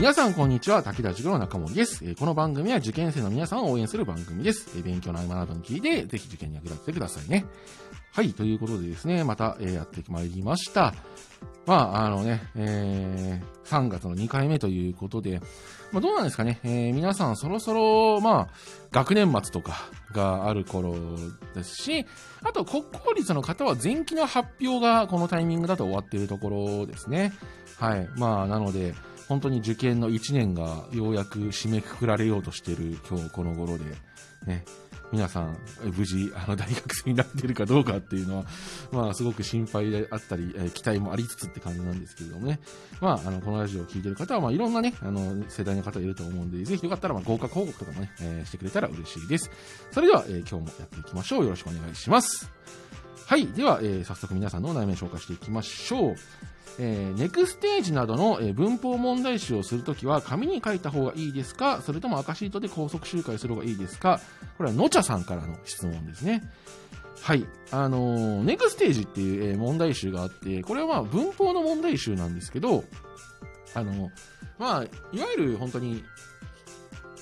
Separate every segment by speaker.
Speaker 1: 皆さんこんにちは、武田塾の中森です。えこの番組は受験生の皆さんを応援する番組です。え勉強の合間などに聞いて、ぜひ受験に役立ててくださいね。はい、ということでですね、また、えやってまいりました。まあ、あのね、えー3月の2回目ということで、まあ、どうなんですかね、えー皆さんそろそろ、まあ、学年末とかがある頃ですし、あと国公立の方は前期の発表がこのタイミングだと終わっているところですね。はい。まあ、なので、本当に受験の1年がようやく締めくくられようとしている今日この頃で、ね、皆さん、無事、あの、大学生になっているかどうかっていうのは、まあ、すごく心配であったり、えー期待もありつつって感じなんですけれどもね。まあ、あの、このラジオを聴いてる方は、まあ、いろんなね、あの、世代の方いると思うんで、ぜひよかったら、まあ、合格報告とかもね、えーしてくれたら嬉しいです。それでは、えー今日もやっていきましょう。よろしくお願いします。はい。では、えー早速皆さんのお悩みを紹介していきましょう。えーネクステージなどの、えー文法問題集をするときは紙に書いた方がいいですか？それとも赤シートで高速周回する方がいいですか？これはのちゃさんからの質問ですね。はい。あのーネクステージっていう、え問題集があって、これはまあ文法の問題集なんですけど、あのまあ、いわゆる本当に、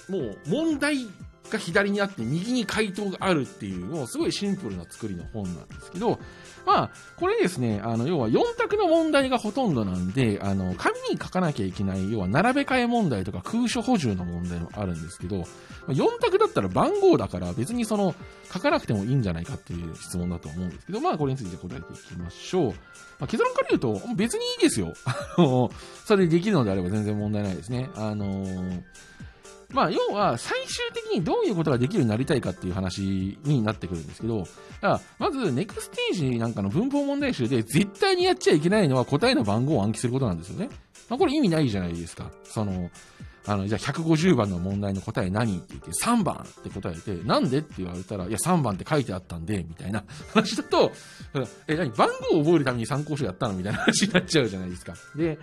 Speaker 1: もう問題が左にあって右に回答があるっていう、もうすごいシンプルな作りの本なんですけど、まあ、これですね、あの、要は4択の問題がほとんどなんで、あの、紙に書かなきゃいけない、要は並べ替え問題とか空所補充の問題もあるんですけど、4択だったら番号だから別にその、書かなくてもいいんじゃないかっていう質問だと思うんですけど、まあ、これについて答えていきましょう。まあ、結論から言うと、別にいいですよ。あの、それでできるのであれば全然問題ないですね。あのまあ、要は、最終的にどういうことができるようになりたいかっていう話になってくるんですけど、だからまず、ネクステージなんかの文法問題集で絶対にやっちゃいけないのは答えの番号を暗記することなんですよね。まあ、これ意味ないじゃないですか。その、あの、じゃあ150番の問題の答え何って言って、3番って答えて、なんでって言われたら、いや、3番って書いてあったんで、みたいな 話だと、え、何？番号を覚えるために参考書やったの？みたいな話になっちゃうじゃないですか。で、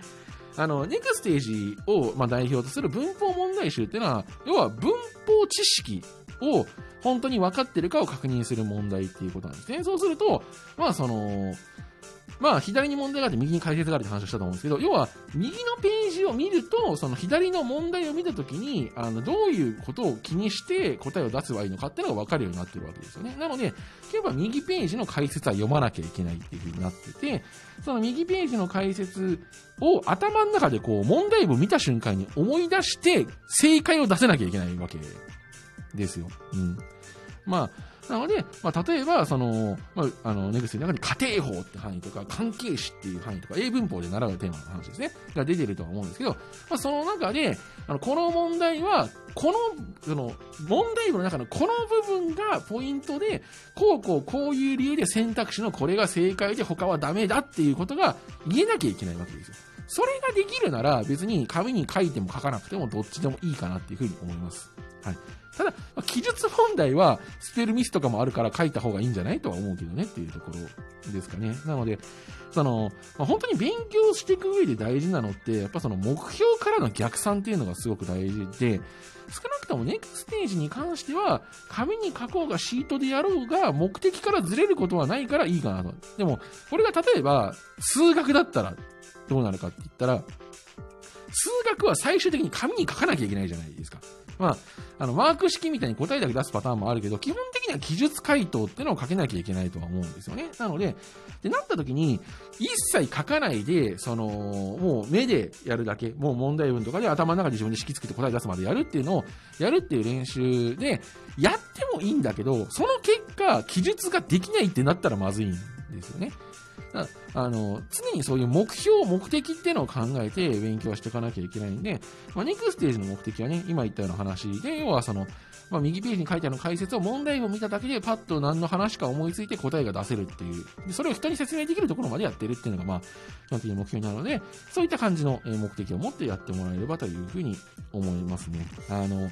Speaker 1: あの、ネクステージを、まあ、代表とする文法問題集っていうのは、要は文法知識を本当に分かってるかを確認する問題っていうことなんですね。そうすると、まあその、まあ左に問題があって右に解説があるって話をしたと思うんですけど、要は右のページを見ると、その左の問題を見たときに、あの、どういうことを気にして答えを出せばいいのかっていうのが分かるようになってるわけですよね。なので、やっぱ右ページの解説は読まなきゃいけないっていうふうになってて、その右ページの解説を頭の中でこう問題文見た瞬間に思い出して正解を出せなきゃいけないわけですよ。うん。まあ、なので、まあ、例えば、その、まあ、あの、ネクストの中に家庭法って範囲とか、関係詞っていう範囲とか、英文法で習うテーマの話ですね、が出てるとは思うんですけど、まあ、その中で、あの、この問題は、この、その、問題文の中のこの部分がポイントで、こうこうこういう理由で選択肢のこれが正解で他はダメだっていうことが言えなきゃいけないわけですよ。それができるなら別に紙に書いても書かなくてもどっちでもいいかなっていうふうに思います。はい。ただ、まあ記述問題はスペルミスとかもあるから書いた方がいいんじゃないとは思うけどねっていうところですかね。なので、その、まあ本当に勉強していく上で大事なのって、やっぱその目標からの逆算っていうのがすごく大事で、少なくともネクステージに関しては、紙に書こうがシートでやろうが、目的からずれることはないからいいかなと。でも、これが例えば、数学だったらどうなるかって言ったら、数学は最終的に紙に書かなきゃいけないじゃないですか。まあ、あの、マーク式みたいに答えだけ出すパターンもあるけど、基本的には記述回答ってのを書けなきゃいけないとは思うんですよね。なので、で、なった時に、一切書かないで、その、もう目でやるだけ、もう問題文とかで頭の中で自分で式つけて答え出すまでやるっていうのを、やるっていう練習で、やってもいいんだけど、その結果、記述ができないってなったらまずいんですよね。あの常にそういう目標、目的っていうのを考えて勉強していかなきゃいけないんで、まあ、ネクステージの目的はね、今言ったような話で、要はその、まあ、右ページに書いてある解説を問題を見ただけでパッと何の話か思いついて答えが出せるっていう、でそれを人に説明できるところまでやってるっていうのが、まあ、基本的に目標になるので、そういった感じの目的を持ってやってもらえればというふうに思いますね。あの、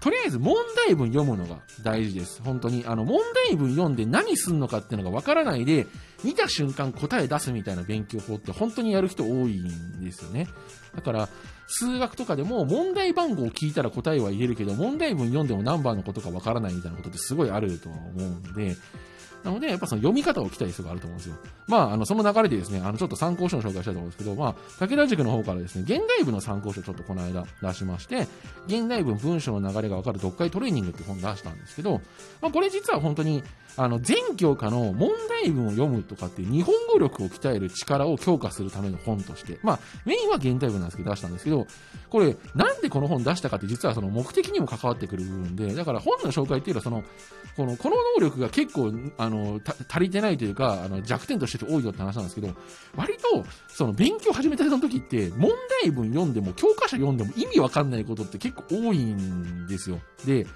Speaker 1: とりあえず問題文読むのが大事です。本当に。あの、問題文読んで何すんのかっていうのがわからないで、見た瞬間答え出すみたいな勉強法って本当にやる人多いんですよね。だから、数学とかでも問題番号を聞いたら答えは言えるけど、問題文読んでも何番のことかわからないみたいなことってすごいあるとは思うんで、なので、やっぱその読み方を期待するがあると思うんですよ。まあ、あの、その流れでですね、あの、ちょっと参考書を紹介したいと思うんですけど、まあ、武田塾の方からですね、現代文の参考書をちょっとこの間出しまして、現代文文章の流れがわかる読解トレーニングって本出したんですけど、まあ、これ実は本当に、あの、全教科の問題文を読むとかって日本語力を鍛える力を強化するための本として、まあ、メインは現代文なんですけど出したんですけど、これ、なんでこの本出したかって実はその目的にも関わってくる部分で、だから本の紹介っていうのはその、この、この能力が結構、あの、足りてないというか、あの、弱点として多いよって話なんですけど、割と、その、勉強始めたの時って、問題文読んでも、教科書読んでも意味わかんないことって結構多いんですよ。で、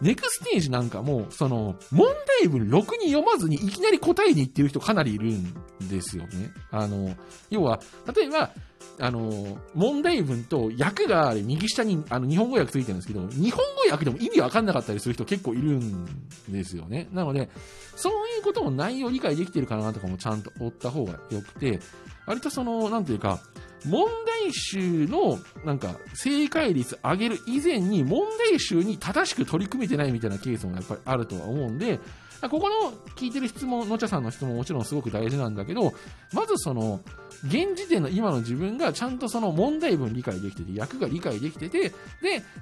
Speaker 1: ネクステージなんかも、その、問題文ろくに読まずにいきなり答えに行ってる人かなりいるんですよね。あの、要は、例えば、あの、問題文と訳があれ右下にあの日本語訳ついてるんですけど、日本語訳でも意味わかんなかったりする人結構いるんですよね。なので、そういうことも内容理解できてるかなとかもちゃんと追った方がよくて、割とその、なんていうか、問題集のなんか正解率上げる以前に問題集に正しく取り組めてないみたいなケースもやっぱりあるとは思うんで、ここの聞いてる質問、のちゃさんの質問ももちろんすごく大事なんだけど、まずその、現時点の今の自分がちゃんとその問題文理解できてて、役が理解できてて、で、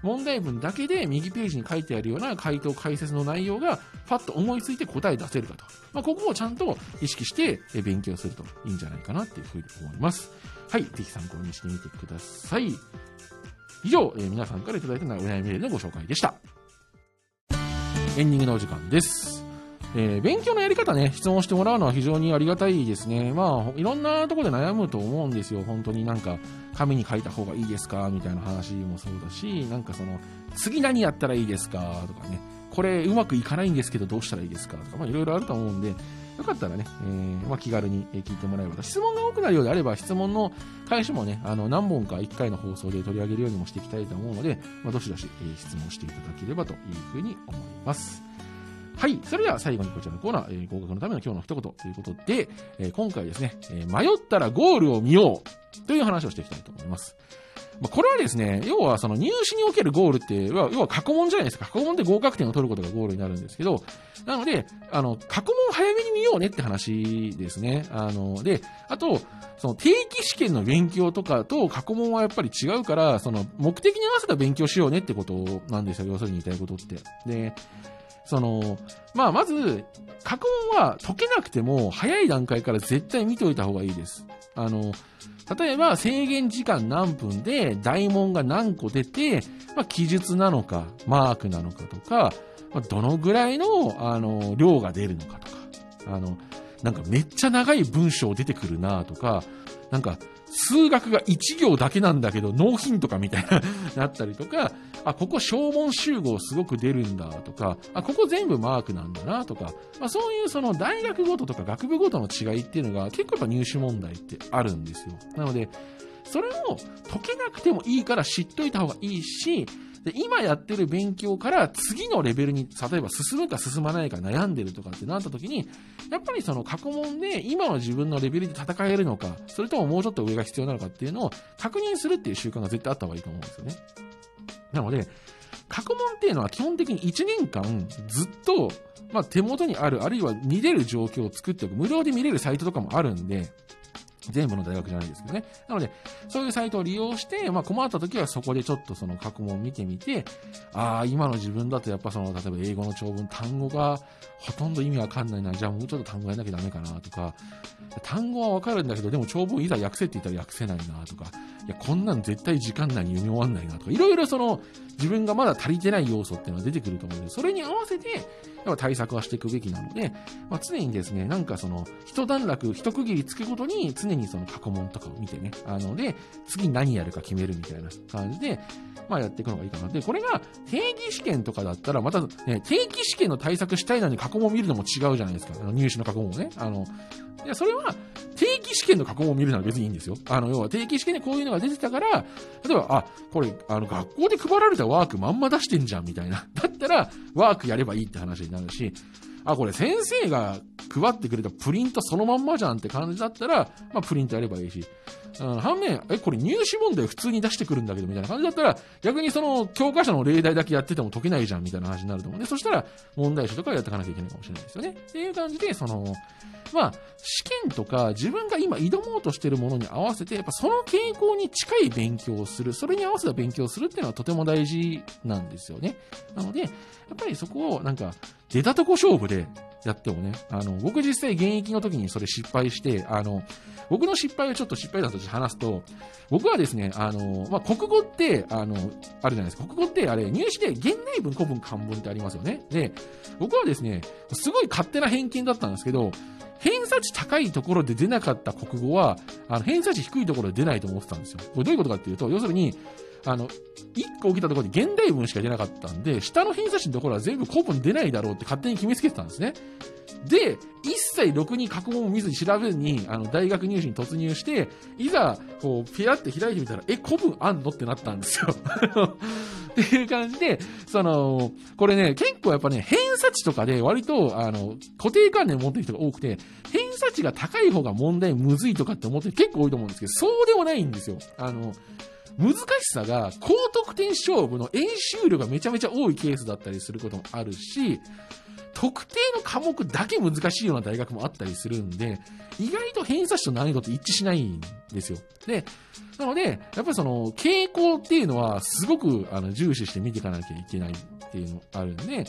Speaker 1: 問題文だけで右ページに書いてあるような回答解説の内容が、パッと思いついて答え出せるかと。まあ、ここをちゃんと意識して勉強するといいんじゃないかなっていうふうに思います。はい、ぜひ参考にしてみてください。以上、えー、皆さんから頂いたお悩みメールのご紹介でした。エンディングのお時間です。えー、勉強のやり方ね、質問してもらうのは非常にありがたいですね。まあ、いろんなところで悩むと思うんですよ。本当になんか、紙に書いた方がいいですか？みたいな話もそうだし、なんかその、次何やったらいいですか？とかね、これうまくいかないんですけどどうしたらいいですか？とか、まあいろいろあると思うんで、よかったらね、えー、まあ、気軽に聞いてもらえれば質問が多くなるようであれば、質問の返しもね、あの、何本か1回の放送で取り上げるようにもしていきたいと思うので、まあ、どしどし、え質問していただければというふうに思います。はい。それでは最後にこちらのコーナー、えー、合格のための今日の一言ということで、えー、今回ですね、えー、迷ったらゴールを見ようという話をしていきたいと思います。まあ、これはですね、要はその入試におけるゴールって、要は過去問じゃないですか。過去問で合格点を取ることがゴールになるんですけど、なので、あの、過去問早めに見ようねって話ですね。あの、で、あと、その定期試験の勉強とかと過去問はやっぱり違うから、その目的に合わせた勉強しようねってことなんですよ。要するに言いたいことって。で、その、まあ、まず、過去問は解けなくても、早い段階から絶対見ておいた方がいいです。あの、例えば制限時間何分で大問が何個出て、まあ、記述なのか、マークなのかとか、まあ、どのぐらいの、あの、量が出るのかとか、あの、なんかめっちゃ長い文章出てくるなとか、なんか数学が1行だけなんだけど、ノーヒントかみたいな、なったりとか、あ、ここ小問集合すごく出るんだとか、あ、ここ全部マークなんだなとか、まあそういうその大学ごととか学部ごとの違いっていうのが結構やっぱ入試問題ってあるんですよ。なので、それを解けなくてもいいから知っといた方がいいし、で、今やってる勉強から次のレベルに、例えば進むか進まないか悩んでるとかってなった時に、やっぱりその過去問で今の自分のレベルで戦えるのか、それとももうちょっと上が必要なのかっていうのを確認するっていう習慣が絶対あった方がいいと思うんですよね。なので、過去問っていうのは基本的に1年間ずっと、まあ、手元にある、あるいは見れる状況を作っておく。無料で見れるサイトとかもあるんで、全部の大学じゃないですけどね。なので、そういうサイトを利用して、まあ困った時はそこでちょっとその過去問を見てみて、ああ、今の自分だとやっぱその、例えば英語の長文、単語がほとんど意味わかんないな、じゃあもうちょっと単語やんなきゃダメかなとか、単語はわかるんだけど、でも長文いざ訳せって言ったら訳せないなとか、いや、こんなん絶対時間内に読み終わんないなとか、いろいろその、自分がまだ足りてない要素っていうのが出てくると思うので、それに合わせて、やっぱ対策はしていくべきなので、まあ、常にですね、なんかその、一段落、一区切りつくごとに、常にその過去問とかを見てね、あので、次何やるか決めるみたいな感じで、まあやっていくのがいいかな。で、これが定期試験とかだったら、またね、定期試験の対策したいのに過去問見るのも違うじゃないですか。あの入試の過去問ね。あの、いや、それは、定期試験の過去問を見るなら別にいいんですよ。あの、要は定期試験でこういうのが出てたから、例えば、あ、これ、あの、学校で配られたワークまんま出してんじゃん、みたいな。だったら、ワークやればいいって話になるし、あ、これ先生が配ってくれたプリントそのまんまじゃんって感じだったら、まあ、プリントやればいいし、うん、反面、え、これ入試問題普通に出してくるんだけど、みたいな感じだったら、逆にその教科書の例題だけやってても解けないじゃん、みたいな話になると思うんで、そしたら問題集とかやっていかなきゃいけないかもしれないですよね。っていう感じで、その、まあ、試験とか自分が今挑もうとしてるものに合わせて、やっぱその傾向に近い勉強をする、それに合わせた勉強をするっていうのはとても大事なんですよね。なので、やっぱりそこをなんか、出たとこ勝負でやってもね、あの、僕実際現役の時にそれ失敗して、あの、僕の失敗をちょっと失敗だと話すと、僕はですね、あの、まあ、国語って、あの、あるじゃないですか。国語ってあれ、入試で現代文、古文、漢文ってありますよね。で、僕はですね、すごい勝手な偏見だったんですけど、偏差値高いところで出なかった国語は、あの、偏差値低いところで出ないと思ってたんですよ。これどういうことかっていうと、要するに、あの、一個起きたところに現代文しか出なかったんで、下の偏差値のところは全部古文出ないだろうって勝手に決めつけてたんですね。で、一切ろくに過去問を見ずに調べずに、あの、大学入試に突入して、いざ、こう、ピラって開いてみたら、え、古文あんのってなったんですよ。っていう感じで、その、これね、結構やっぱね、偏差値とかで割と、あの、固定観念を持ってる人が多くて、偏差値が高い方が問題むずいとかって思ってる結構多いと思うんですけど、そうでもないんですよ。あの、難しさが高得点勝負の演習量がめちゃめちゃ多いケースだったりすることもあるし、特定の科目だけ難しいような大学もあったりするんで、意外と偏差値と難易度って一致しないんですよ。で、なので、やっぱりその傾向っていうのはすごくあの重視して見ていかなきゃいけないっていうのがあるんで、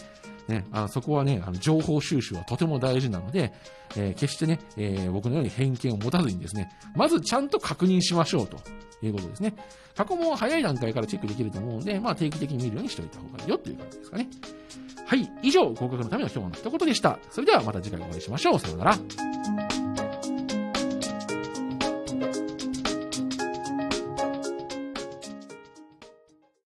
Speaker 1: ね、あそこはね、あの情報収集はとても大事なので、えー、決してね、えー、僕のように偏見を持たずにですね、まずちゃんと確認しましょうということですね。過去も早い段階からチェックできると思うので、まあ定期的に見るようにしておいた方がいいよという感じですかね。はい。以上、合格のための今日の一言でした。それではまた次回お会いしましょう。さようなら。